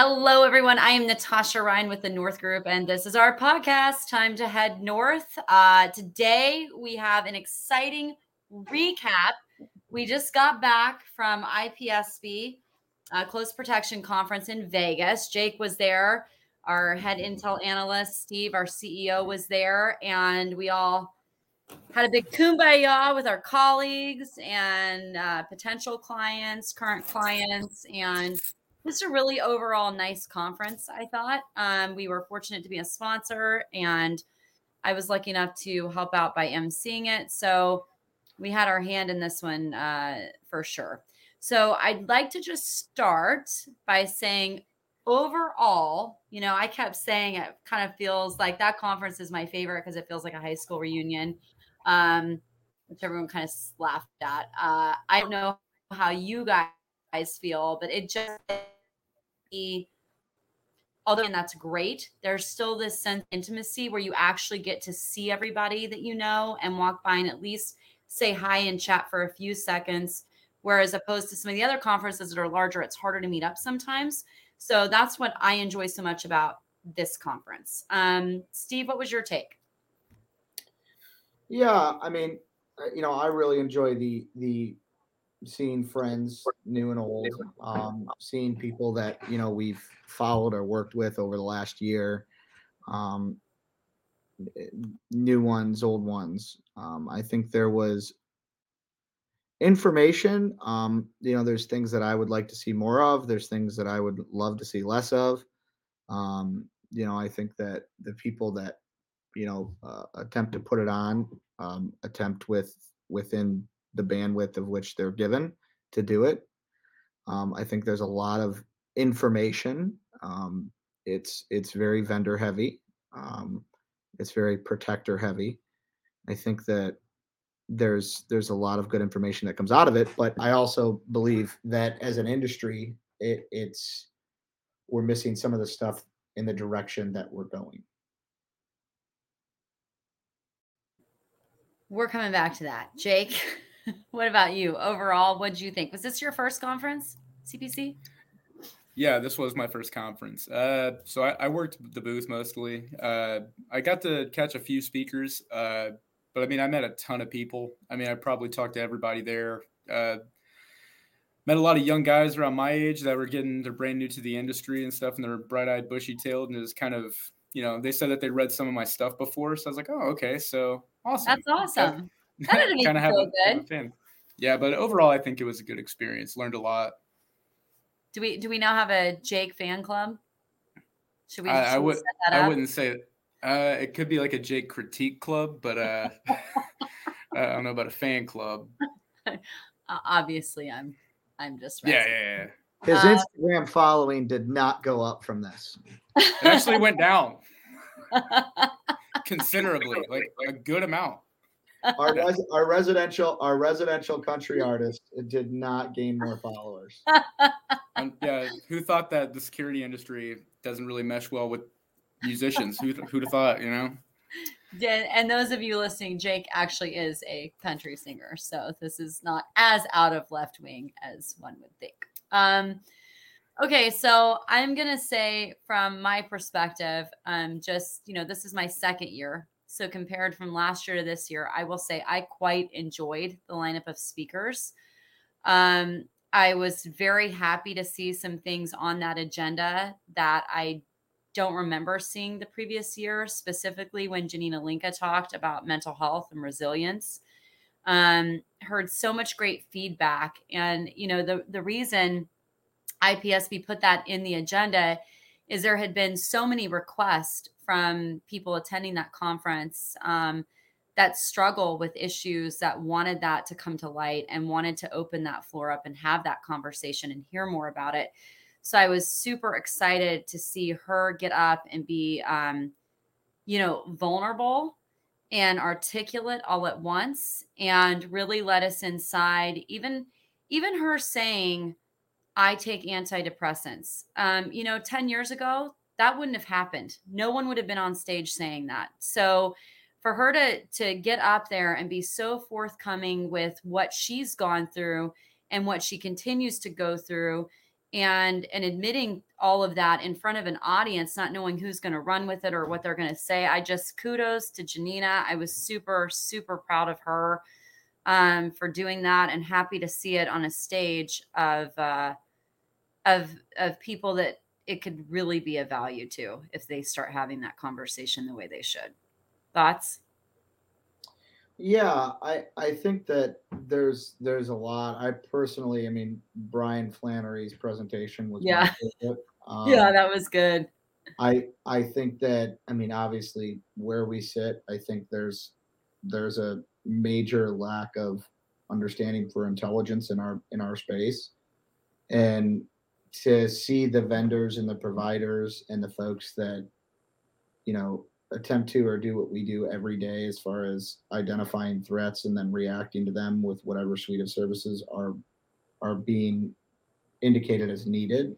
Hello, everyone. I am Natasha Ryan with the North Group, and this is our podcast, Time to Head North. Uh, today, we have an exciting recap. We just got back from IPSB, uh, Close Protection Conference in Vegas. Jake was there, our head intel analyst, Steve, our CEO, was there, and we all had a big kumbaya with our colleagues and uh, potential clients, current clients, and just a really overall nice conference, I thought. Um, we were fortunate to be a sponsor, and I was lucky enough to help out by emceeing it. So we had our hand in this one uh, for sure. So I'd like to just start by saying, overall, you know, I kept saying it kind of feels like that conference is my favorite because it feels like a high school reunion, um, which everyone kind of laughed at. Uh, I don't know how you guys feel, but it just although and that's great there's still this sense of intimacy where you actually get to see everybody that you know and walk by and at least say hi and chat for a few seconds. Whereas opposed to some of the other conferences that are larger it's harder to meet up sometimes. So that's what i enjoy so much about this conference. Um, steve what was your take? Yeah i mean uh, you know i really enjoy the the seeing friends, new and old, um, seeing people that you know we've followed or worked with over the last year, um, new ones, old ones. Um, I think there was information. Um, you know, there's things that I would like to see more of. There's things that I would love to see less of. Um, you know, I think that the people that you know uh, attempt to put it on um, attempt with within the bandwidth of which they're given to do it. Um, I think there's a lot of information. Um, it's it's very vendor heavy. Um, it's very protector heavy. I think that there's there's a lot of good information that comes out of it, but I also believe that as an industry, it, it's we're missing some of the stuff in the direction that we're going. We're coming back to that, Jake. what about you overall? What did you think? Was this your first conference, CPC? Yeah, this was my first conference. Uh, so I, I, worked the booth mostly. Uh, I got to catch a few speakers, uh, but I mean, I met a ton of people. I mean, I probably talked to everybody there. Uh, met a lot of young guys around my age that were getting, they're brand new to the industry and stuff, and they're bright eyed, bushy tailed, and it was kind of, you know, they said that they read some of my stuff before. So I was like, oh, okay. So awesome. That's awesome. That didn't kind of have a, good. Fan. Yeah, but overall, I think it was a good experience. Learned a lot. Do we do we now have a Jake fan club? Should we? I, I would. I wouldn't say it. Uh, it could be like a Jake critique club, but uh, I don't know about a fan club. uh, obviously, I'm. I'm just. Yeah, yeah, yeah. His uh, Instagram following did not go up from this. It actually went down considerably, like a good amount our, res- our residential our residential country artist did not gain more followers. Um, yeah, who thought that the security industry doesn't really mesh well with musicians? who who'd have thought? You know. Yeah, and those of you listening, Jake actually is a country singer, so this is not as out of left wing as one would think. Um, okay, so I'm gonna say from my perspective, um, just you know, this is my second year so compared from last year to this year, I will say I quite enjoyed the lineup of speakers. Um, I was very happy to see some things on that agenda that I don't remember seeing the previous year, specifically when Janina Linka talked about mental health and resilience. Um, heard so much great feedback. And, you know, the, the reason IPSB put that in the agenda is there had been so many requests from people attending that conference um, that struggle with issues that wanted that to come to light and wanted to open that floor up and have that conversation and hear more about it. So I was super excited to see her get up and be, um, you know, vulnerable and articulate all at once and really let us inside. Even, even her saying, I take antidepressants. Um, you know, 10 years ago, that wouldn't have happened. No one would have been on stage saying that. So for her to to get up there and be so forthcoming with what she's gone through and what she continues to go through and and admitting all of that in front of an audience not knowing who's going to run with it or what they're going to say i just kudos to janina i was super super proud of her um, for doing that and happy to see it on a stage of uh, of of people that it could really be a value to if they start having that conversation the way they should. Thoughts? Yeah, I I think that there's there's a lot. I personally, I mean, Brian Flannery's presentation was Yeah. Um, yeah that was good. I I think that I mean, obviously, where we sit, I think there's there's a major lack of understanding for intelligence in our in our space, and to see the vendors and the providers and the folks that you know attempt to or do what we do every day as far as identifying threats and then reacting to them with whatever suite of services are are being indicated as needed.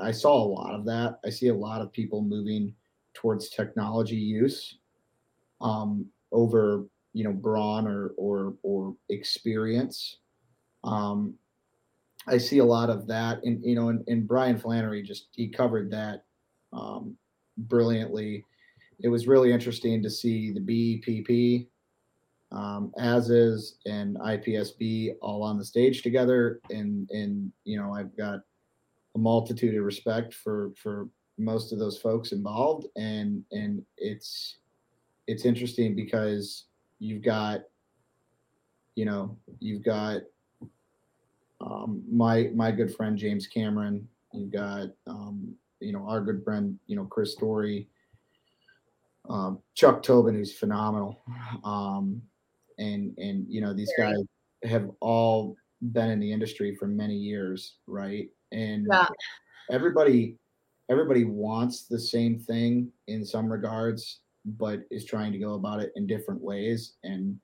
I saw a lot of that. I see a lot of people moving towards technology use um, over you know brawn or or or experience. Um, I see a lot of that, and you know, and, and Brian Flannery just he covered that um, brilliantly it was really interesting to see the BPP um, ASIS, and IPSB all on the stage together. And and you know, I've got a multitude of respect for for most of those folks involved, and and it's it's interesting because you've got you know you've got um, my my good friend James Cameron. You've got um, you know our good friend you know Chris Story um, Chuck Tobin, who's phenomenal, um, and and you know these guys have all been in the industry for many years, right? And Yeah. everybody everybody wants the same thing in some regards, but is trying to go about it in different ways, and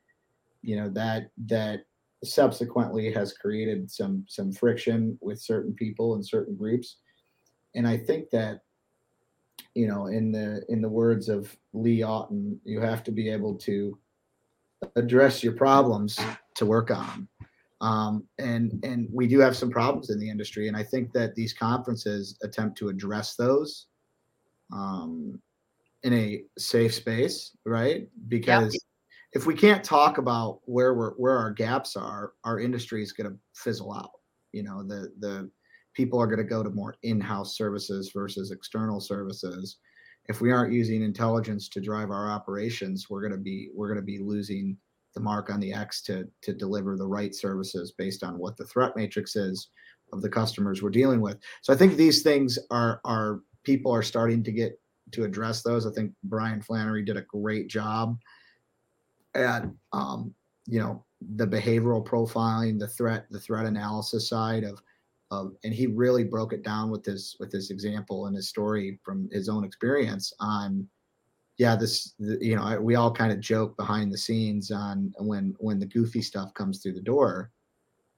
you know that that subsequently has created some some friction with certain people and certain groups, and I think that you know, in the in the words of Lee Otten, you have to be able to address your problems to work on. Um, and and we do have some problems in the industry, and I think that these conferences attempt to address those um, in a safe space, right? Because if we can't talk about where we're where our gaps are, our industry is going to fizzle out. You know, the the people are going to go to more in-house services versus external services. If we aren't using intelligence to drive our operations we're going to be we're going to be losing the mark on the x to to deliver the right services based on what the threat matrix is of the customers we're dealing with. So i think these things are are people are starting to get to address those. I think brian flannery did a great job at um, you know the behavioral profiling the threat the threat analysis side of um, and he really broke it down with his with his example and his story from his own experience on yeah this the, you know we all kind of joke behind the scenes on when when the goofy stuff comes through the door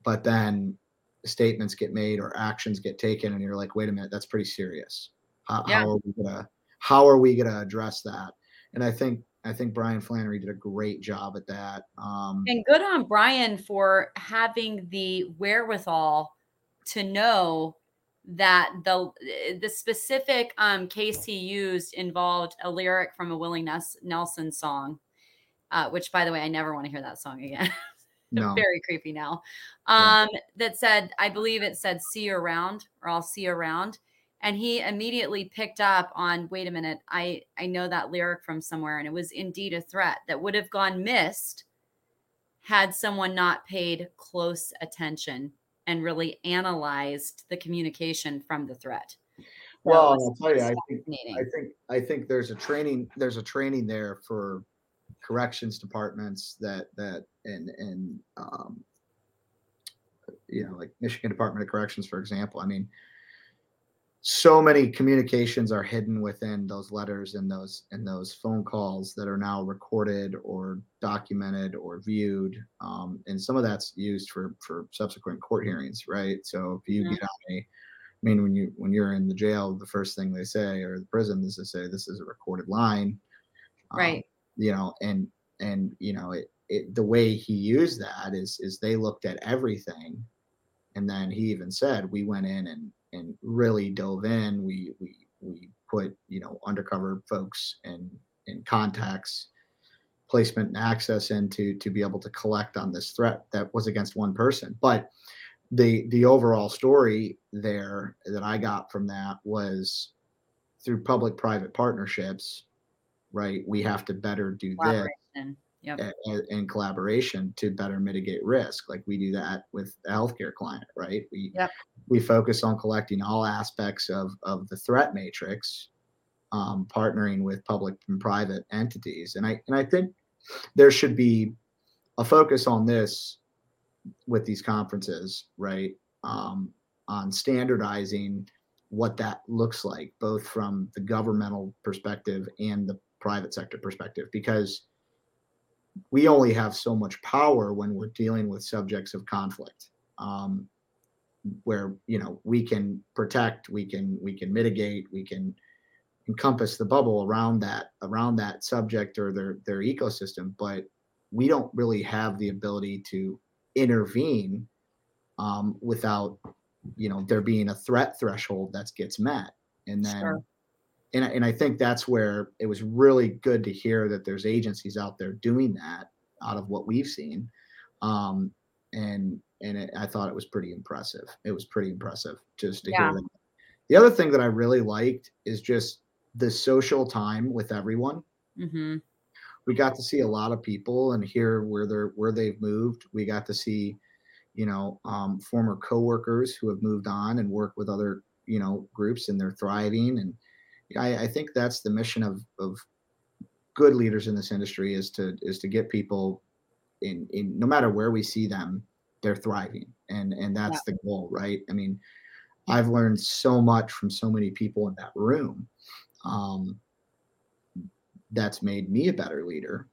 but then statements get made or actions get taken and you're like wait a minute that's pretty serious how, Yeah. how are we gonna how are we gonna address that and i think i think brian flannery did a great job at that um And good on Brian for having the wherewithal to know that the the specific um, case he used involved a lyric from a Willie Nelson song, uh, which, by the way, I never want to hear that song again. no Very creepy now. Yeah. Um, That said, I believe it said "see you around" or "I'll see you around," and he immediately picked up on. Wait a minute, I I know that lyric from somewhere, and it was indeed a threat that would have gone missed had someone not paid close attention and really analyzed the communication from the threat. well i'll tell you i think. I think I think there's a training there's a training there for corrections departments that that and and um, you know like Michigan Department of Corrections for example. I mean, so many communications are hidden within those letters and those and those phone calls that are now recorded or documented or viewed, um, and some of that's used for for subsequent court hearings, right? So if you Mhm. get on a I mean, when you when you're in the jail, the first thing they say, or the prison, is to say this is a recorded line, um, Right. You know, and and you know it, it. The way he used that is is they looked at everything, and then he even said we went in and and really dove in. We we we put you know undercover folks and in contacts placement and access into to be able to collect on this threat that was against one person but the the overall story there that i got from that was through public private partnerships right we have to better do this yep. in collaboration to better mitigate risk like we do that with the healthcare client right we yep. We focus on collecting all aspects of of the threat matrix um, partnering with public and private entities. And I and I think there should be a focus on this with these conferences, right? Um, on standardizing what that looks like, both from the governmental perspective and the private sector perspective, because we only have so much power when we're dealing with subjects of conflict. Um, where you know we can protect we can we can mitigate we can encompass the bubble around that around that subject or their their ecosystem but we don't really have the ability to intervene um, without you know there being a threat threshold that gets met and then sure. and, and i think that's where it was really good to hear that there's agencies out there doing that out of what we've seen um, and and it, i thought it was pretty impressive it was pretty impressive just to yeah. hear that the other thing that i really liked is just the social time with everyone. Mm-hmm. We got to see a lot of people and hear where they're where they've moved. We got to see, you know, um, former coworkers who have moved on and work with other you know groups and they're thriving. And I, I think that's the mission of of good leaders in this industry is to is to get people in in no matter where we see them, they're thriving, and and that's yeah. the goal, right? I mean, I've learned so much from so many people in that room um, that's made me a better leader.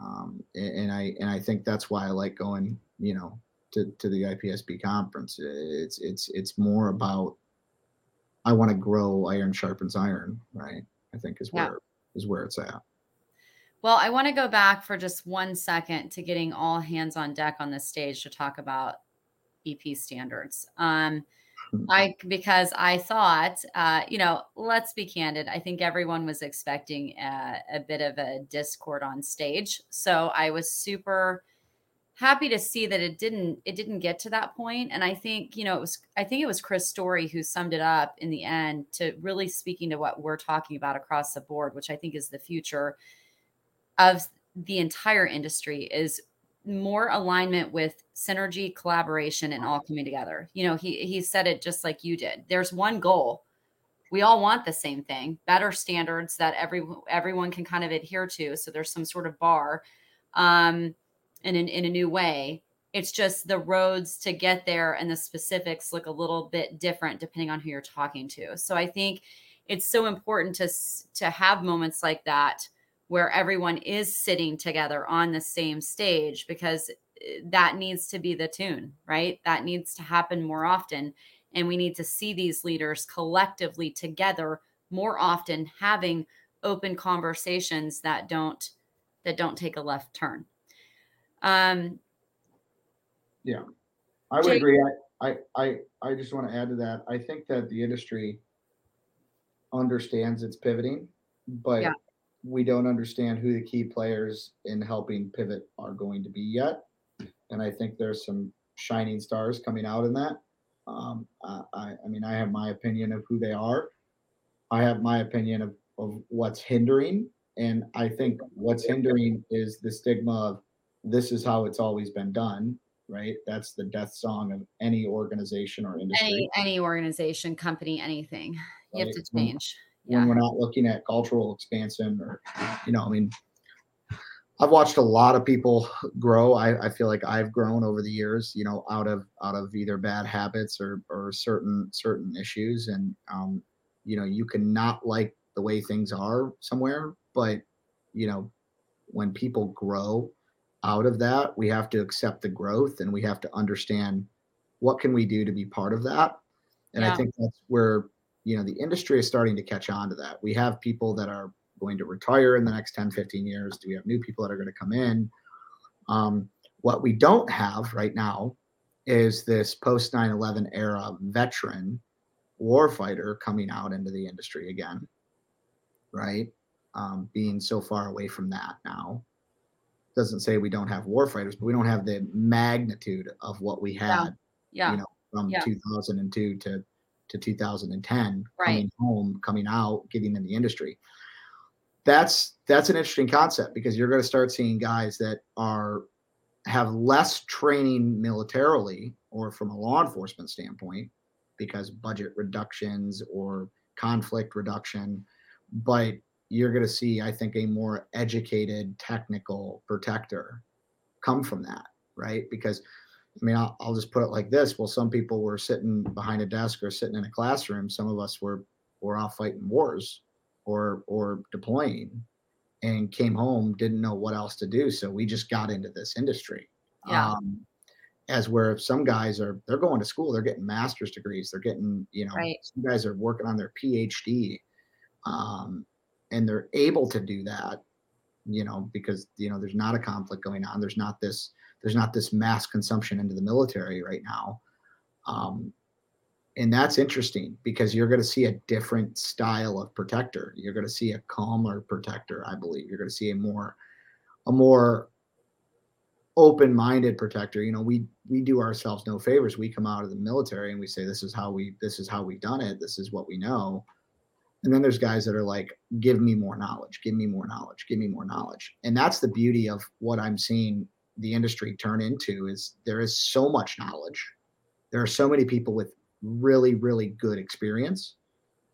Um, and, and, I and I think that's why I like going, you know, to, to the IPSB conference. It's it's it's more about I want to grow iron sharpens iron, right? I think is where yeah. is where it's at. Well, I want to go back for just one second to getting all hands on deck on this stage to talk about EP standards. Um, I because I thought, uh, you know, let's be candid. I think everyone was expecting a, a, bit of a discord on stage, so I was super happy to see that it didn't it didn't get to that point. And I think you know it was I think it was Chris Story who summed it up in the end to really speaking to what we're talking about across the board, which I think is the future of the entire industry is more alignment with synergy, collaboration, and all coming together. You know, he he said it just like you did. There's one goal. We all want the same thing, better standards that every everyone can kind of adhere to. So there's some sort of bar, um, and in, in a new way. It's just the roads to get there and the specifics look a little bit different depending on who you're talking to. So I think it's so important to to have moments like that where everyone is sitting together on the same stage because eh, that needs to be the tune, right? That needs to happen more often. And we need to see these leaders collectively together more often having open conversations that don't that don't take a left turn. Um yeah. I would Jake, agree. I, I I just want to add to that. I think that the industry understands its pivoting, but yeah we don't understand who the key players in helping pivot are going to be yet. And I think there's some shining stars coming out in that. Um, I, I mean, I have my opinion of who they are. I have my opinion of, of what's hindering. And I think what's hindering is the stigma of this is how it's always been done, right? That's the death song of any organization or industry. Any, any organization, company, anything. You right? have to change when yeah. we're not looking at cultural expansion or you know i mean i've watched a lot of people grow I, I feel like i've grown over the years you know out of out of either bad habits or or certain certain issues and um you know you can not like the way things are somewhere but you know when people grow out of that we have to accept the growth and we have to understand what can we do to be part of that and yeah. i think that's where you know the industry is starting to catch on to that we have people that are going to retire in the next 10 15 years do we have new people that are going to come in um, what we don't have right now is this post 9-11 era veteran warfighter coming out into the industry again, right? Um, being so far away from that now doesn't say we don't have warfighters, but we don't have the magnitude of what we had, yeah, yeah. you know, from Yeah. 2002 to to 2010, Right. coming home, coming out, getting in the industry. That's that's an interesting concept because you're going to start seeing guys that are have less training militarily or from a law enforcement standpoint because budget reductions or conflict reduction, but you're going to see, I think, a more educated technical protector come from that, right? Because I mean, I'll, I'll just put it like this: well, some people were sitting behind a desk or sitting in a classroom. Some of us were were off fighting wars or or deploying, and came home didn't know what else to do. So we just got into this industry. Yeah. Um, as where some guys are, they're going to school, they're getting master's degrees, they're getting, you know, Right. some guys are working on their PhD, um, and they're able to do that, you know, because you know there's not a conflict going on. There's not this there's not this mass consumption into the military right now. Um, and that's interesting because you're going to see a different style of protector. You're going to see a calmer protector, I believe. You're going to see a more, a more open-minded protector. You know, we we do ourselves no favors. We come out of the military and we say, "This is how we this is how we've done it. This is what we know." And then there's guys that are like, "Give me more knowledge. Give me more knowledge. Give me more knowledge." And that's the beauty of what I'm seeing the industry turn into is there is so much knowledge. There are so many people with really, really good experience,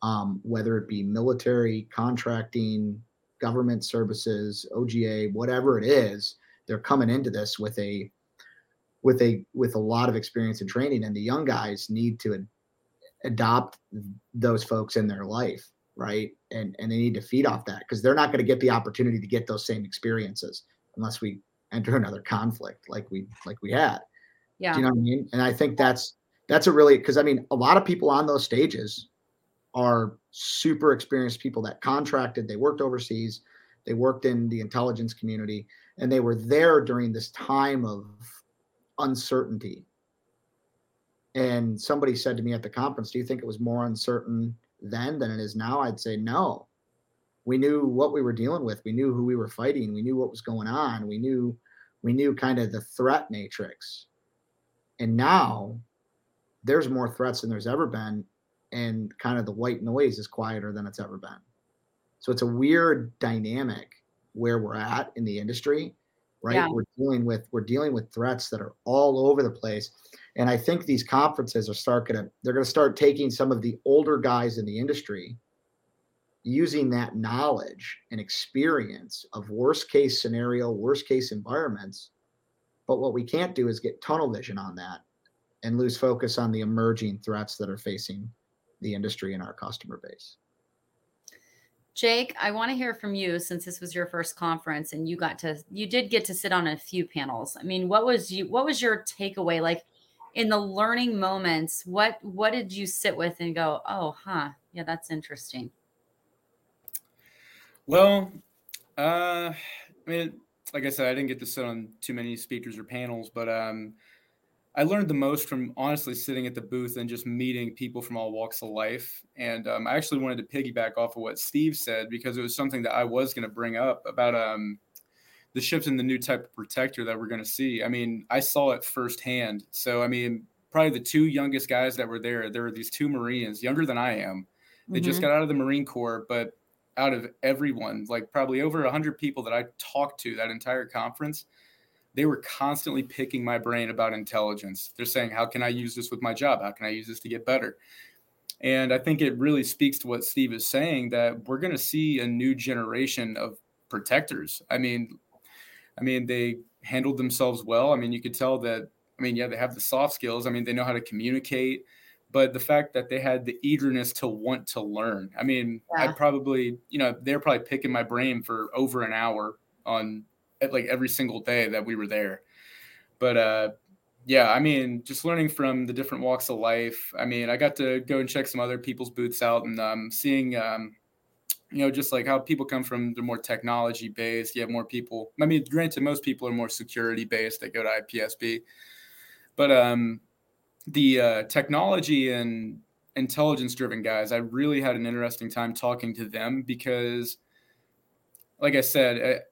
um, whether it be military, contracting, government services, OGA, whatever it is, they're coming into this with a with a with a lot of experience and training. And the young guys need to ad- adopt those folks in their life, right? And and they need to feed off that because they're not going to get the opportunity to get those same experiences unless we enter another conflict like we like we had. Yeah. Do you know what I mean? And I think that's that's a really because I mean a lot of people on those stages are super experienced people that contracted, they worked overseas, they worked in the intelligence community, and they were there during this time of uncertainty. And somebody said to me at the conference, Do you think it was more uncertain then than it is now? I'd say no. We knew what we were dealing with. We knew who we were fighting. We knew what was going on. We knew we knew kind of the threat matrix. And now there's more threats than there's ever been. And kind of the white noise is quieter than it's ever been. So it's a weird dynamic where we're at in the industry, right? Yeah. We're dealing with we're dealing with threats that are all over the place. And I think these conferences are start gonna they're gonna start taking some of the older guys in the industry, using that knowledge and experience of worst case scenario, worst case environments. But what we can't do is get tunnel vision on that and lose focus on the emerging threats that are facing the industry and our customer base. Jake, I want to hear from you since this was your first conference and you got to you did get to sit on a few panels. I mean, what was you what was your takeaway like in the learning moments? What what did you sit with and go, "Oh, huh. Yeah, that's interesting." Well, uh, I mean, like I said, I didn't get to sit on too many speakers or panels, but um, I learned the most from honestly sitting at the booth and just meeting people from all walks of life. And um, I actually wanted to piggyback off of what Steve said because it was something that I was going to bring up about um, the shift in the new type of protector that we're going to see. I mean, I saw it firsthand. So, I mean, probably the two youngest guys that were there, there were these two Marines, younger than I am. They just Mhm. got out of the Marine Corps, but out of everyone, like probably over 100 people that I talked to that entire conference, they were constantly picking my brain about intelligence. They're saying, How can I use this with my job? How can I use this to get better? And I think it really speaks to what Steve is saying that we're going to see a new generation of protectors. I mean, I mean, they handled themselves well. I mean, you could tell that. I mean, yeah, they have the soft skills. I mean, they know how to communicate, but the fact that they had the eagerness to want to learn. I mean, I probably, you know, they're probably picking my brain for over an hour on at like every single day that we were there. But uh yeah, I mean, just learning from the different walks of life. I mean, I got to go and check some other people's booths out and um, seeing, um, you know, just like how people come from the more technology based. You have more people. I mean, granted, most people are more security based that go to IPSB, but um, the uh, technology and intelligence driven guys, I really had an interesting time talking to them because, like I said, it,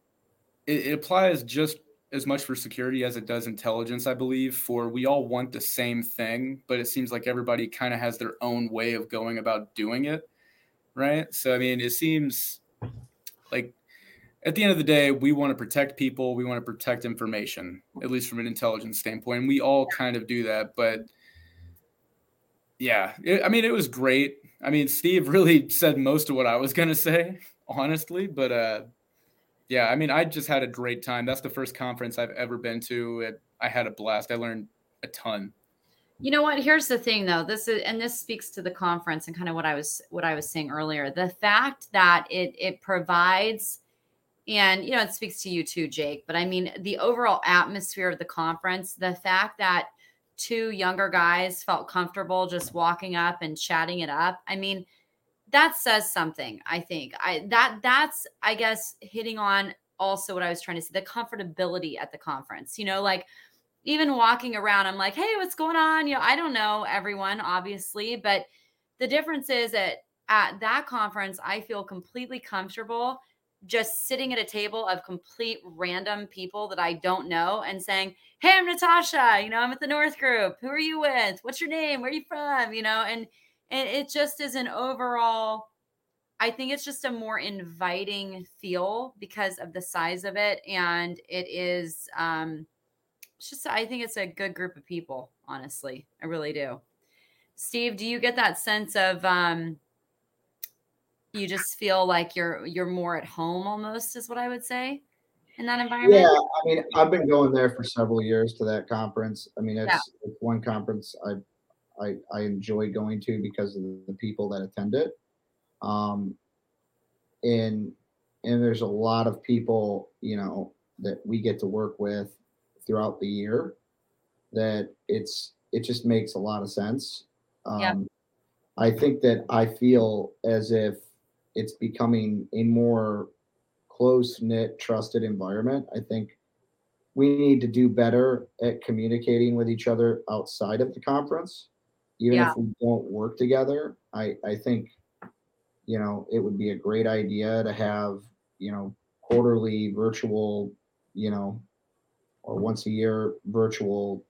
it applies just as much for security as it does intelligence, I believe. For we all want the same thing, but it seems like everybody kind of has their own way of going about doing it. Right. So, I mean, it seems like at the end of the day, we want to protect people, we want to protect information, at least from an intelligence standpoint. And we all kind of do that. But yeah, it, I mean, it was great. I mean, Steve really said most of what I was to say, honestly. But uh, yeah, I mean, I just had a great time. That's the first conference I've ever been to. It, I had a blast. I learned a ton. You know what? Here's the thing though. This is and this speaks to the conference and kind of what I was what I was saying earlier. The fact that it it provides and you know it speaks to you too, Jake, but I mean the overall atmosphere of the conference, the fact that two younger guys felt comfortable just walking up and chatting it up. I mean, that says something, I think. I that that's I guess hitting on also what I was trying to say, the comfortability at the conference. You know, like even walking around, I'm like, hey, what's going on? You know, I don't know everyone, obviously, but the difference is that at that conference, I feel completely comfortable just sitting at a table of complete random people that I don't know and saying, Hey, I'm Natasha, you know, I'm at the North Group. Who are you with? What's your name? Where are you from? You know, and and it just is an overall, I think it's just a more inviting feel because of the size of it. And it is um it's just I think it's a good group of people, honestly. I really do. Steve, do you get that sense of um you just feel like you're you're more at home almost is what I would say in that environment. Yeah, I mean, I've been going there for several years to that conference. I mean, it's, yeah. it's one conference I, I I enjoy going to because of the people that attend it. Um, and and there's a lot of people, you know, that we get to work with throughout the year that it's it just makes a lot of sense. Um, yeah. I think that I feel as if it's becoming a more close knit, trusted environment. I think we need to do better at communicating with each other outside of the conference, even yeah. if we don't work together. I, I think, you know, it would be a great idea to have, you know, quarterly virtual, you know, or once a year virtual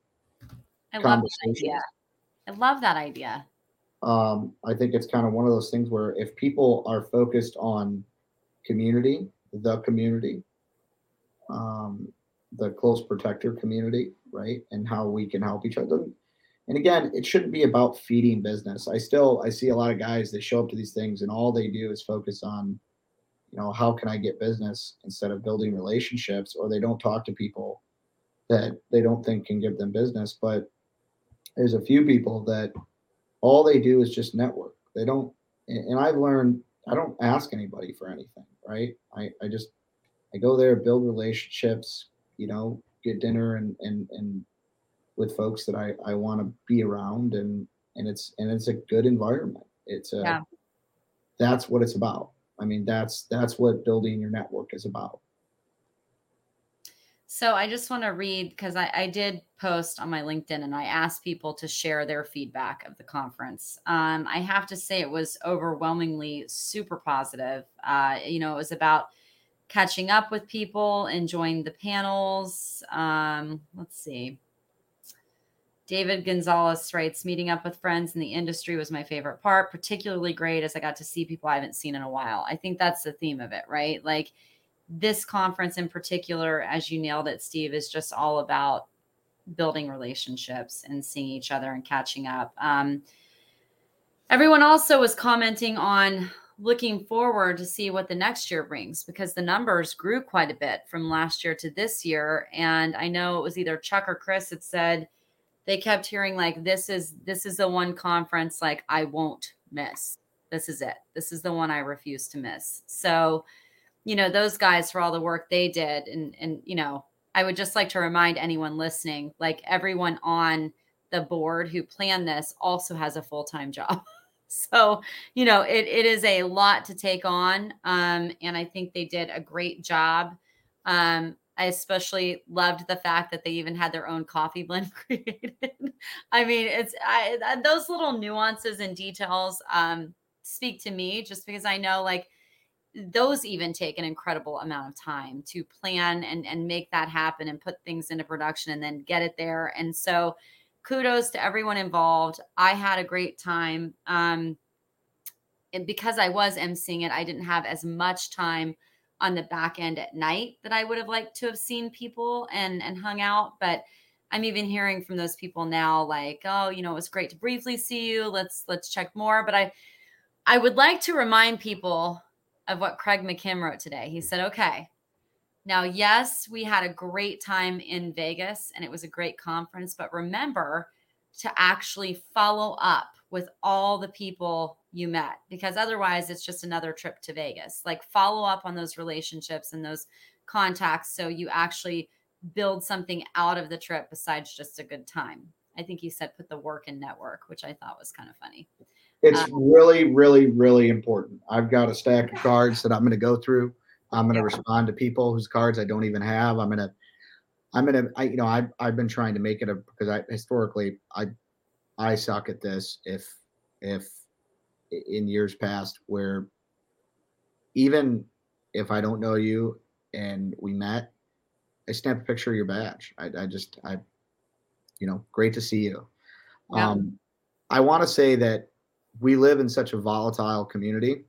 I love that idea. I love that idea um, I think it's kind of one of those things where if people are focused on community, the community, um, the close protector community, right, and how we can help each other. And again, it shouldn't be about feeding business. I still I see a lot of guys that show up to these things and all they do is focus on, you know, how can I get business instead of building relationships, or they don't talk to people that they don't think can give them business. But there's a few people that all they do is just network. They don't, and I've learned I don't ask anybody for anything, right? I, I just I go there, build relationships, you know, get dinner and and and with folks that I I want to be around, and and it's and it's a good environment. It's a yeah. that's what it's about. I mean, that's that's what building your network is about. So I just want to read because I, I, did post on my LinkedIn and I asked people to share their feedback of the conference. Um, I have to say it was overwhelmingly super positive. Uh, you know, it was about catching up with people, enjoying the panels. Um, let's see. David Gonzalez writes, meeting up with friends in the industry was my favorite part, particularly great as I got to see people I haven't seen in a while. I think that's the theme of it, right? Like, this conference in particular, as you nailed it, Steve, is just all about building relationships and seeing each other and catching up. Um, everyone also was commenting on looking forward to see what the next year brings because the numbers grew quite a bit from last year to this year. And I know it was either Chuck or Chris that said they kept hearing like this is this is the one conference like I won't miss. This is it. This is the one I refuse to miss. So you know those guys for all the work they did and and you know i would just like to remind anyone listening like everyone on the board who planned this also has a full-time job so you know it, it is a lot to take on um, and i think they did a great job um, I especially loved the fact that they even had their own coffee blend created. I mean, it's I, those little nuances and details um, speak to me just because I know like those even take an incredible amount of time to plan and and make that happen and put things into production and then get it there. And so kudos to everyone involved. I had a great time. Um, and because I was emceeing it, I didn't have as much time on the back end at night that I would have liked to have seen people and and hung out. But I'm even hearing from those people now, like, oh, you know, it was great to briefly see you. Let's let's check more. But I I would like to remind people of what Craig McKim wrote today. He mm. said, okay, now, yes, we had a great time in Vegas and it was a great conference, but remember to actually follow up with all the people you met because otherwise it's just another trip to Vegas. Like follow up on those relationships and those contacts so you actually build something out of the trip besides just a good time. I think he said put the work in network, which I thought was kind of funny. It's um, really, really, really important. I've got a stack of cards that I'm going to go through. I'm going to yeah. respond to people whose cards I don't even have. I'm going to, I'm going to, I, you know, I've, I've been trying to make it a, because I historically, I, I suck at this. If, if in years past where even if I don't know you and we met, I snap a picture of your badge. I, I just, I, you know, great to see you. Yeah. Um, I want to say that we live in such a volatile community.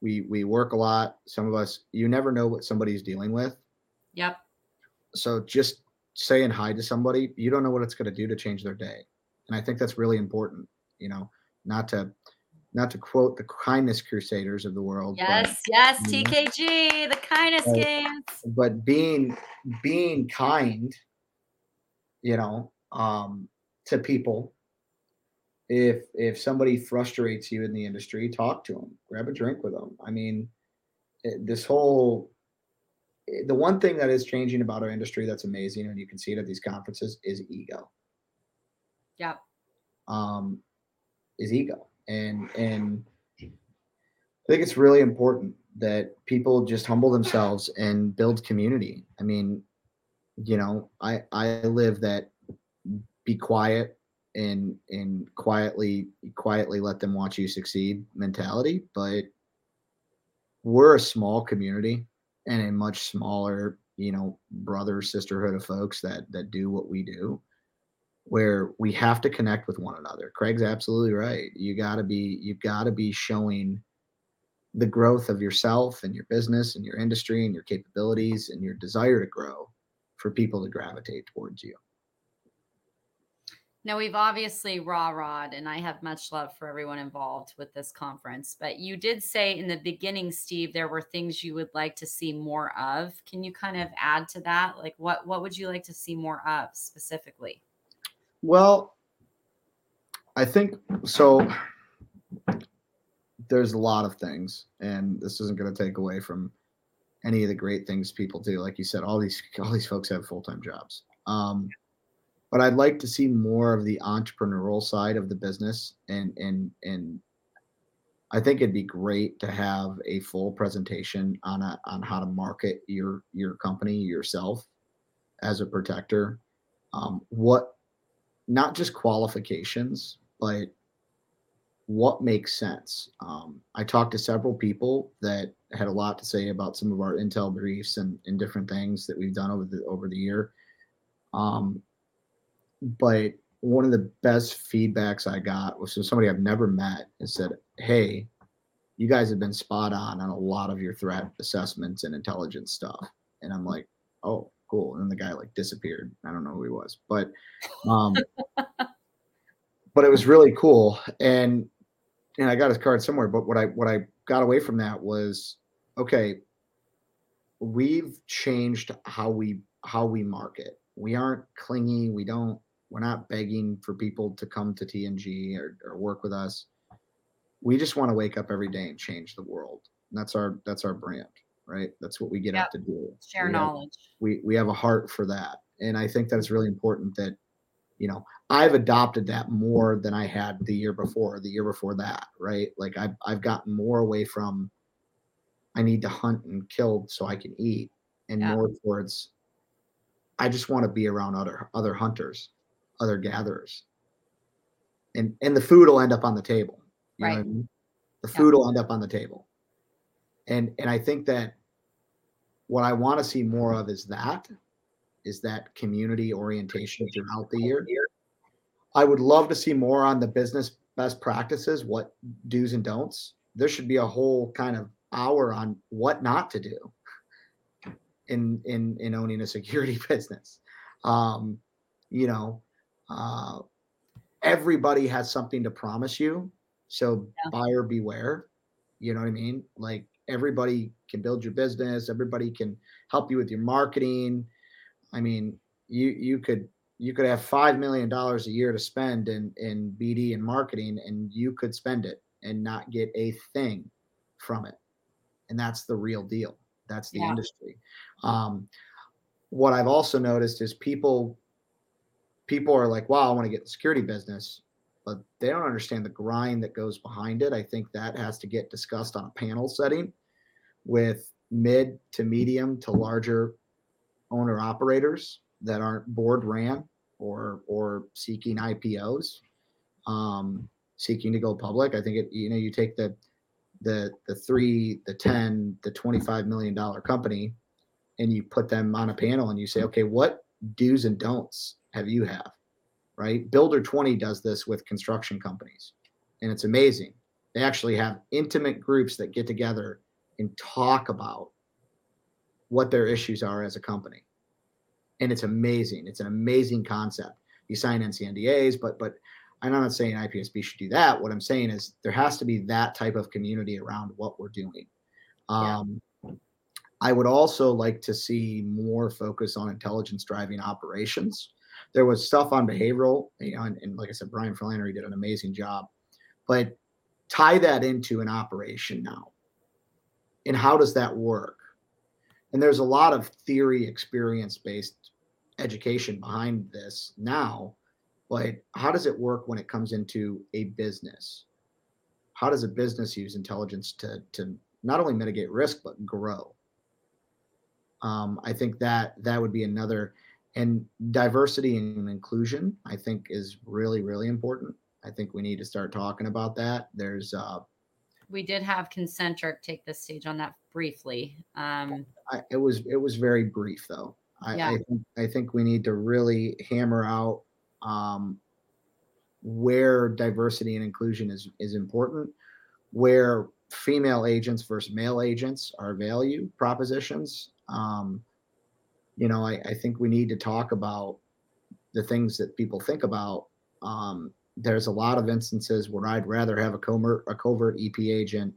We we work a lot. Some of us, you never know what somebody's dealing with. Yep. So just saying hi to somebody, you don't know what it's going to do to change their day, and I think that's really important. You know, not to not to quote the kindness crusaders of the world. Yes, but, yes, TKG, the kindness but, games. But being being kind, you know, um, to people. If if somebody frustrates you in the industry, talk to them. Grab a drink with them. I mean, eh, this whole eh, the one thing that is changing about our industry that's amazing, and you can see it at these conferences, is ego. Yeah. Um, is ego and and I think it's really important that people just humble themselves and build community. I mean, you know, I I live that be quiet and and quietly quietly let them watch you succeed mentality, but we're a small community and a much smaller, you know, brother sisterhood of folks that that do what we do where we have to connect with one another. Craig's absolutely right. You got to be you've got to be showing the growth of yourself and your business and your industry and your capabilities and your desire to grow for people to gravitate towards you. Now we've obviously raw rod, and I have much love for everyone involved with this conference. But you did say in the beginning, Steve, there were things you would like to see more of. Can you kind of add to that? Like what what would you like to see more of specifically? Well, I think so. There's a lot of things, and this isn't going to take away from any of the great things people do. Like you said, all these all these folks have full time jobs. Um, but I'd like to see more of the entrepreneurial side of the business, and and and I think it'd be great to have a full presentation on a, on how to market your your company yourself as a protector. Um, what not just qualifications, but what makes sense. Um, I talked to several people that had a lot to say about some of our intel briefs and, and different things that we've done over the over the year. Um, but one of the best feedbacks I got was from somebody I've never met and said, "Hey, you guys have been spot on on a lot of your threat assessments and intelligence stuff." And I'm like, "Oh, cool. And the guy like disappeared. I don't know who he was, but um, but it was really cool. And and I got his card somewhere. But what I what I got away from that was okay. We've changed how we how we market. We aren't clingy. We don't. We're not begging for people to come to TNG or, or work with us. We just want to wake up every day and change the world. And that's our that's our brand right? That's what we get yep. up to do. Share we knowledge. Have, we we have a heart for that, and I think that it's really important that you know I've adopted that more than I had the year before, the year before that, right? Like I've I've gotten more away from I need to hunt and kill so I can eat, and Yeah. more towards I just want to be around other other hunters, other gatherers. And and the food will end up on the table. You know what I Right. mean? The Yeah. food will end up on the table. And and I think that what I want to see more of is that is that community orientation throughout the year. I would love to see more on the business best practices, what do's and don'ts. There should be a whole kind of hour on what not to do in in in owning a security business. Um, you know, uh, everybody has something to promise you, so Yeah. buyer beware. You know what I mean? Like everybody can build your business, everybody can help you with your marketing. I mean, you you could you could have five million dollars a year to spend in in BD and marketing, and you could spend it and not get a thing from it. And that's the real deal. That's the Yeah. industry. Um, what I've also noticed is people people are like, "Wow, I want to get in the security business," but they don't understand the grind that goes behind it. I think that has to get discussed on a panel setting with mid to medium to larger owner operators that aren't board ran or or seeking IPOs, um, seeking to go public. I think it you know you take the the the three, the ten, the twenty five million dollar company, and you put them on a panel and you say, okay, what do's and don'ts have you have, right? Builder twenty does this with construction companies, and it's amazing. They actually have intimate groups that get together and talk about what their issues are as a company and it's amazing. It's an amazing concept. You sign NCNDAs, but but I'm not saying IPSB should do that. What I'm saying is there has to be that type of community around what we're doing. Yeah. Um, I would also like to see more focus on intelligence driving operations. There was stuff on behavioral, and, and like I said, Brian Flannery did an amazing job, but tie that into an operation now. And how does that work? And there's a lot of theory experience based education behind this now, but how does it work when it comes into a business? How does a business use intelligence to, to not only mitigate risk, but grow? Um, I think that that would be another, and diversity and inclusion, I think is really, really important. I think we need to start talking about that. There's, uh, We did have Concentric take the stage on that briefly. Um, I, it was it was very brief though. I, Yeah. I think I think we need to really hammer out um, where diversity and inclusion is is important, where female agents versus male agents are value propositions. Um, you know, I, I think we need to talk about the things that people think about. Um, there's a lot of instances where I'd rather have a covert a covert EP agent,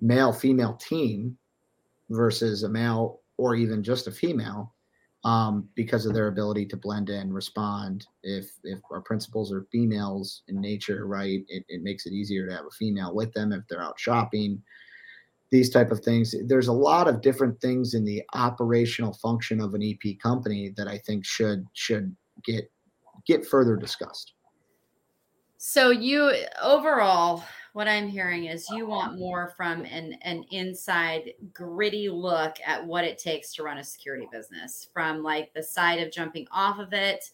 male female team versus a male or even just a female um, because of their ability to blend in, respond. If if our principals are females in nature, right, it, it makes it easier to have a female with them if they're out shopping. These type of things. There's a lot of different things in the operational function of an EP company that I think should should get get further discussed. So you overall, what I'm hearing is you want more from an an inside gritty look at what it takes to run a security business, from like the side of jumping off of it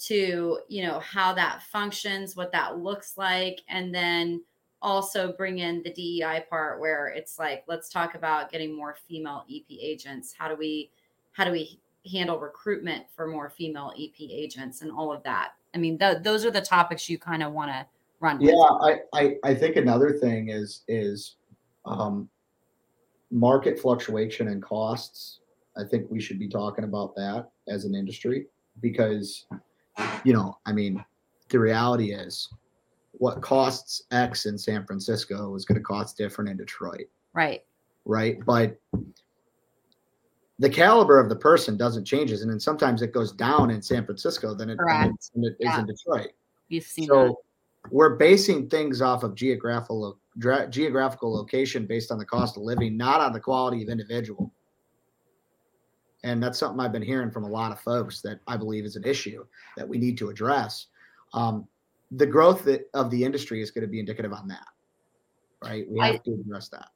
to you know how that functions, what that looks like, and then also bring in the DEI part where it's like let's talk about getting more female EP agents. How do we how do we handle recruitment for more female EP agents and all of that? I mean, th- those are the topics you kind of want to run. Yeah, I, I, I think another thing is is um, market fluctuation and costs. I think we should be talking about that as an industry because, you know, I mean, the reality is what costs X in San Francisco is going to cost different in Detroit, Right. right? But the caliber of the person doesn't changes, and then sometimes it goes down in San Francisco than it, than it, than it is Yeah. in Detroit You've seen so that. we're basing things off of geographical dra- geographical location based on the cost of living, not on the quality of individual. And that's something I've been hearing from a lot of folks that I believe is an issue that we need to address. Um, the growth that, of the industry is going to be indicative on that, right? We I- have to address that.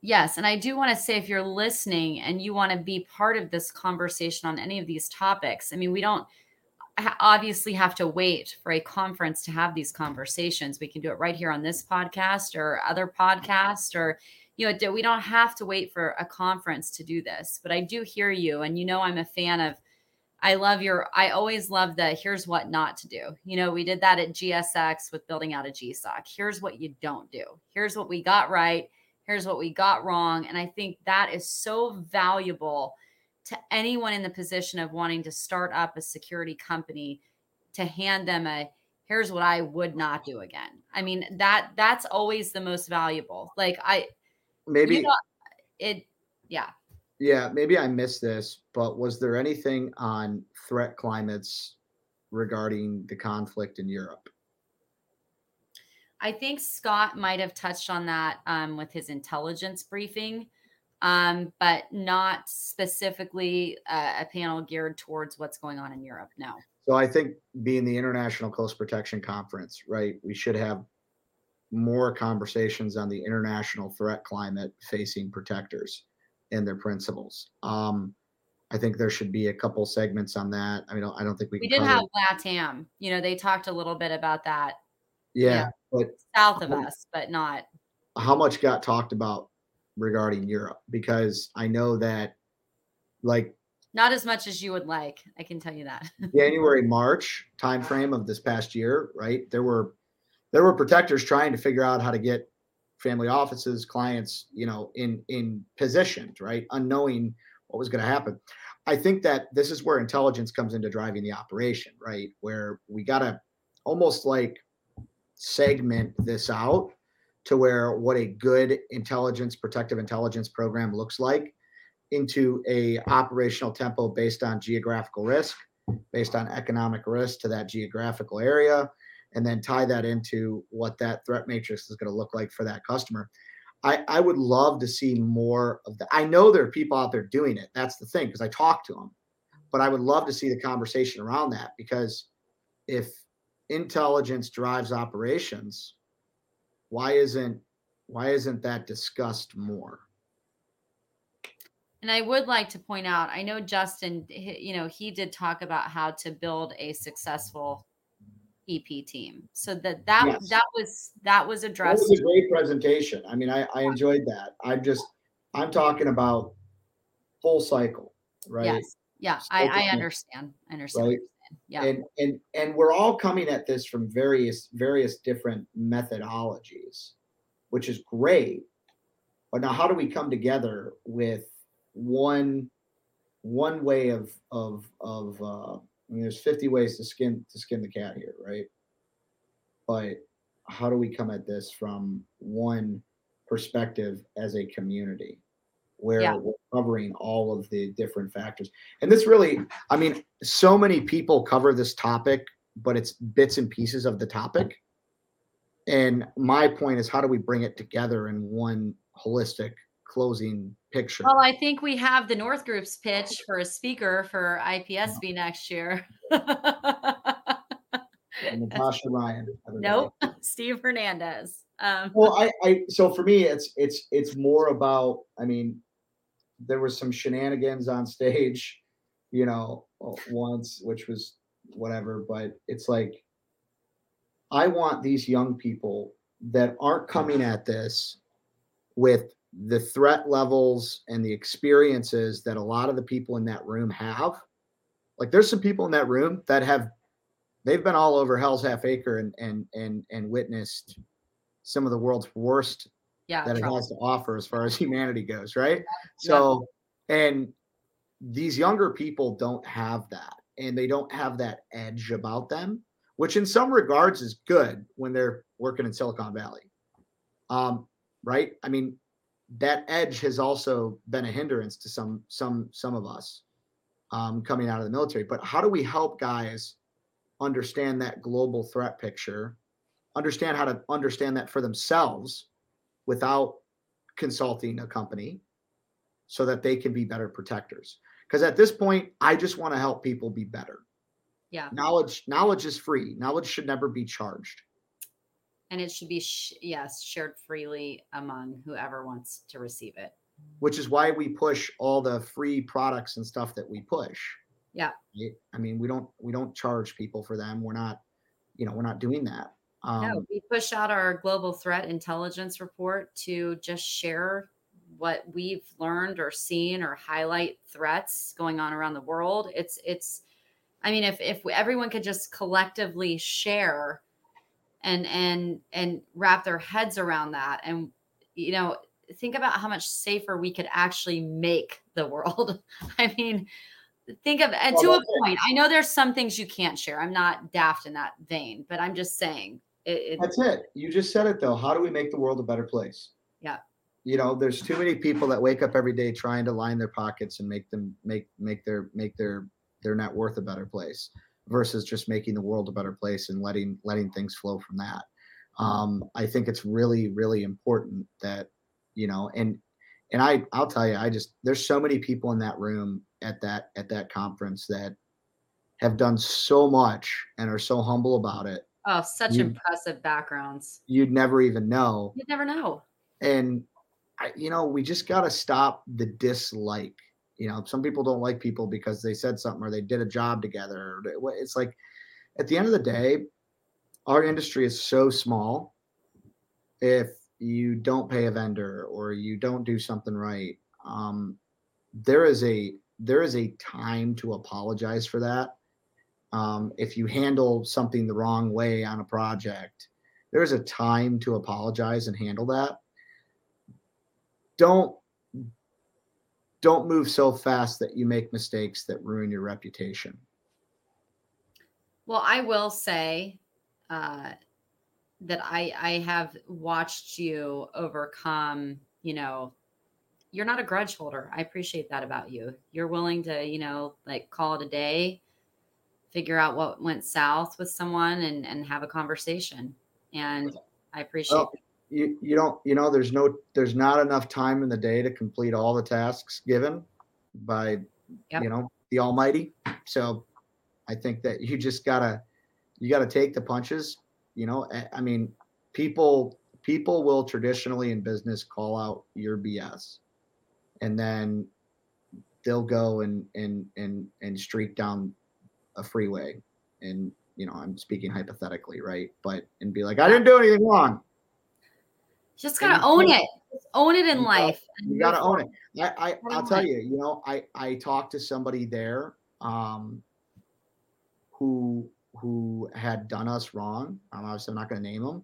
Yes. And I do want to say if you're listening and you want to be part of this conversation on any of these topics, I mean, we don't obviously have to wait for a conference to have these conversations. We can do it right here on this podcast or other podcast or you know, we don't have to wait for a conference to do this. But I do hear you and you know I'm a fan of I love your I always love the here's what not to do. You know, we did that at GSX with building out a GSOC. Here's what you don't do. Here's what we got right. Here's what we got wrong. And I think that is so valuable to anyone in the position of wanting to start up a security company to hand them a here's what I would not do again. I mean, that that's always the most valuable. Like I maybe you know, it yeah. Yeah, maybe I missed this, but was there anything on threat climates regarding the conflict in Europe? I think Scott might have touched on that um, with his intelligence briefing um, but not specifically uh, a panel geared towards what's going on in Europe. No. So I think being the International Close Protection Conference, right, we should have more conversations on the international threat climate facing protectors and their principals. Um, I think there should be a couple segments on that. I mean, I don't think we. We did have LATAM. You know, they talked a little bit about that. Yeah, but south of us, but not. How much got talked about regarding Europe because I know that like not as much as you would like. I can tell you that. January, March timeframe of this past year, right? There were there were protectors trying to figure out how to get family offices, clients, you know, in in positioned, right? Unknowing what was going to happen. I think that this is where intelligence comes into driving the operation, right? Where we got to almost like segment this out to where what a good intelligence, protective intelligence program looks like into a operational tempo based on geographical risk, based on economic risk to that geographical area, and then tie that into what that threat matrix is going to look like for that customer. I, I would love to see more of that. I know there are people out there doing it. That's the thing because I talk to them, but I would love to see the conversation around that because if intelligence drives operations, why isn't why isn't that discussed more? And I would like to point out, I know Justin, you know, he did talk about how to build a successful EP team. So that that yes. that was that was addressed. That was a great presentation. I mean, I, I enjoyed that. I'm just I'm talking about full cycle, right? Yes. Yeah, I, I understand. I understand. Right? yeah and and and we're all coming at this from various various different methodologies which is great but now how do we come together with one one way of of of uh I mean, there's 50 ways to skin to skin the cat here, right? But how do we come at this from one perspective as a community? where yeah. we're covering all of the different factors. And this really, I mean, so many people cover this topic, but it's bits and pieces of the topic. And my point is, how do we bring it together in one holistic closing picture? Well, I think we have the North Group's pitch for a speaker for IPSB next year. Natasha Ryan. Nope, Steve Hernandez. Um, well, I, I, so for me, it's it's it's more about. I mean, there was some shenanigans on stage, you know, once, which was whatever. But it's like, I want these young people that aren't coming at this with the threat levels and the experiences that a lot of the people in that room have. Like, there's some people in that room that have they've been all over Hell's Half Acre and and and and witnessed some of the world's worst yeah, that it has to offer as far as humanity goes, right? So, and these younger people don't have that, and they don't have that edge about them, which in some regards is good when they're working in Silicon Valley. Um, right? I mean, that edge has also been a hindrance to some some some of us um, coming out of the military. But how do we help guys understand that global threat picture, understand how to understand that for themselves, without consulting a company so that they can be better protectors. Because at this point, I just want to help people be better. Yeah. Knowledge knowledge is free. Knowledge should never be charged. And it should be, sh- yes, shared freely among whoever wants to receive it. which is why we push all the free products and stuff that we push. Yeah. I mean, we don't we don't charge people for them. We're not, you know, we're not doing that. Um, no, we push out our global threat intelligence report to just share what we've learned or seen or highlight threats going on around the world. It's it's I mean if if everyone could just collectively share and and and wrap their heads around that and you know think about how much safer we could actually make the world. I mean, think of and Well, to a point. I know there's some things you can't share. I'm not daft in that vein, but I'm just saying it, it That's it. You just said it though. How do we make the world a better place? Yeah. You know, there's too many people that wake up every day trying to line their pockets and make them make make their make their their net worth a better place versus just making the world a better place and letting letting things flow from that. Um, I think it's really really important that you know and and I I'll tell you I just there's so many people in that room at that at that conference that have done so much and are so humble about it Oh, such You- impressive backgrounds. you'd never even know You'd never know. and I, you know we just got to stop the dislike you know some people don't like people because they said something or they did a job together. It's like at the end of the day our industry is so small if you don't pay a vendor or you don't do something right um, there is a there is a time to apologize for that. Um, if you handle something the wrong way on a project there's a time to apologize and handle that. Don't don't move so fast that you make mistakes that ruin your reputation Well, I will say uh, that I I have watched you overcome. You know, you're not a grudge holder. I appreciate that about you. You're willing to, you know, like call it a day, figure out what went south with someone, and and have a conversation. And I appreciate. Well, you you don't you know there's no there's not enough time in the day to complete all the tasks given by Yep. you know the almighty. So i think that you just gotta you gotta take the punches you know I- i mean people people will traditionally in business call out your bs and then they'll go and and and and streak down a freeway. And you know i'm speaking hypothetically right? But and be like i didn't do anything wrong Just gotta own it. Own it in you gotta- life. and you got to own it. I, I, i'll tell you, you know, I I talked to somebody there, um, who who had done us wrong. I'm obviously not going to name him,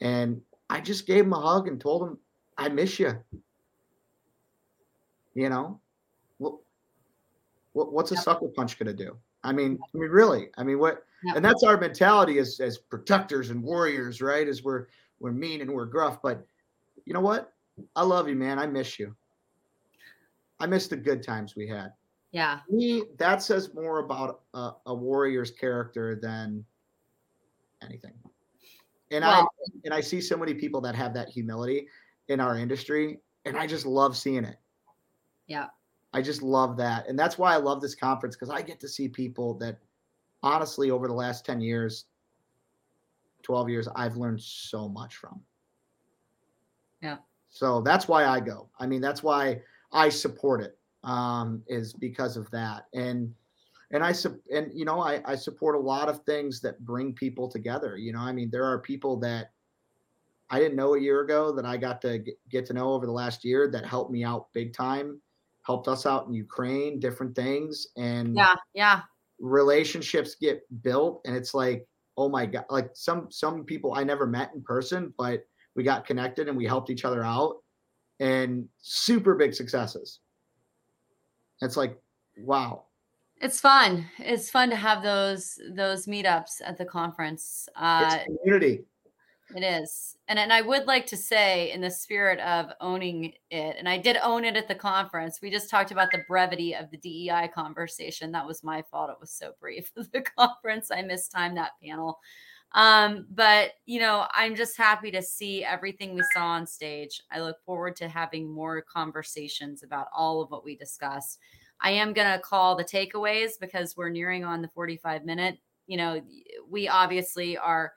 and I just gave him a hug and told him, "I miss you." You know, what what what's a Yep. sucker punch going to do? I mean, I mean, really. I mean, what? Yep. And that's our mentality as as protectors and warriors, right? As we're we're mean and we're gruff, but you know what? I love you, man. I miss you. I miss the good times we had. Yeah. Me, that says more about a, a warrior's character than anything. And Well- I and I see so many people that have that humility in our industry, and I just love seeing it. Yeah. I just love that, and that's why I love this conference because I get to see people that, honestly, over the last ten years, twelve years, I've learned so much from. Yeah. So that's why I go. I mean, that's why I support it. Um, is because of that, and and I and you know I I support a lot of things that bring people together. You know, I mean, there are people that I didn't know a year ago that I got to get to know over the last year that helped me out big time, helped us out in Ukraine, different things, and Yeah. Yeah. relationships get built and it's like oh my god like some some people i never met in person but we got connected and we helped each other out and super big successes it's like wow It's fun. It's fun to have those those meetups at the conference. Uh, it's community It is. And and I would like to say in the spirit of owning it, and I did own it at the conference. We just talked about the brevity of the DEI conversation. That was my fault. It was so brief. The conference, I mistimed that panel. Um, but you know, I'm just happy to see everything we saw on stage. I look forward to having more conversations about all of what we discussed. I am gonna call the takeaways because we're nearing on the 45 minute. You know, we obviously are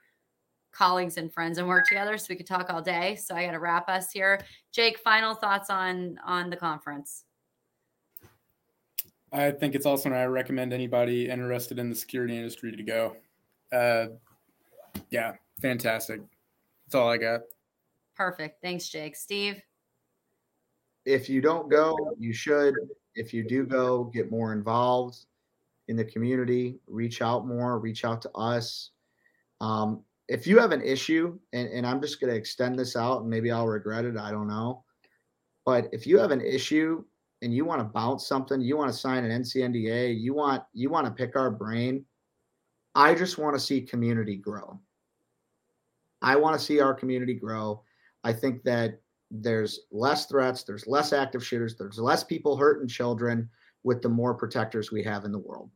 colleagues and friends and work together so we could talk all day. So I got to wrap us here. Jake, final thoughts on on the conference. I think it's awesome. I recommend anybody interested in the security industry to go. Uh, yeah, fantastic. That's all I got. Perfect. Thanks, Jake. Steve? If you don't go, you should. If you do go, get more involved in the community, reach out more, reach out to us. Um, if you have an issue, and, and I'm just going to extend this out and maybe I'll regret it, I don't know. But if you have an issue and you want to bounce something, you want to sign an NCNDA, you want you want to pick our brain, I just want to see community grow. I want to see our community grow. I think that there's less threats, there's less active shooters, there's less people hurting children with the more protectors we have in the world.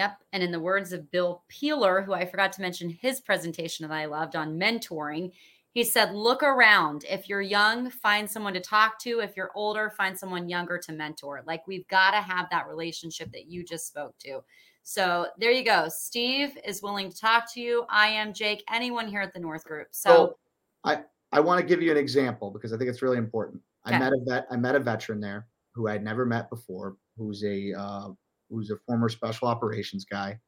Yep. And in the words of Bill Peeler, who I forgot to mention his presentation that I loved on mentoring, he said, Look around. If you're young, find someone to talk to. If you're older, find someone younger to mentor. Like we've got to have that relationship that you just spoke to. So there you go. Steve is willing to talk to you. I am Jake, anyone here at the North Group. So, so I, I want to give you an example because I think it's really important. Okay. I met a vet, I met a veteran there who I'd never met before, who's a uh, who's a former special operations guy.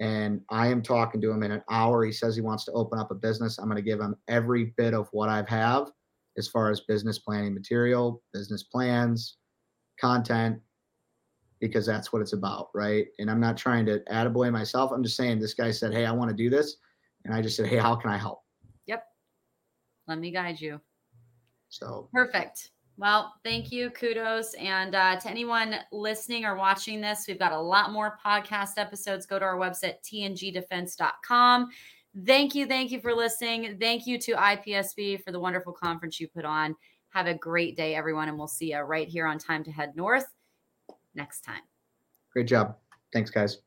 And I am talking to him in an hour. He says he wants to open up a business. I'm going to give him every bit of what I have as far as business planning material, business plans, content, because that's what it's about, right? And I'm not trying to add a boy myself. I'm just saying this guy said, Hey, I want to do this. And I just said, Hey, how can I help? Yep. Let me guide you. So perfect. Well, thank you. Kudos. And uh, to anyone listening or watching this, we've got a lot more podcast episodes. Go to our website, tngdefense.com. Thank you. Thank you for listening. Thank you to IPSB for the wonderful conference you put on. Have a great day, everyone. And we'll see you right here on Time to Head North next time. Great job. Thanks, guys.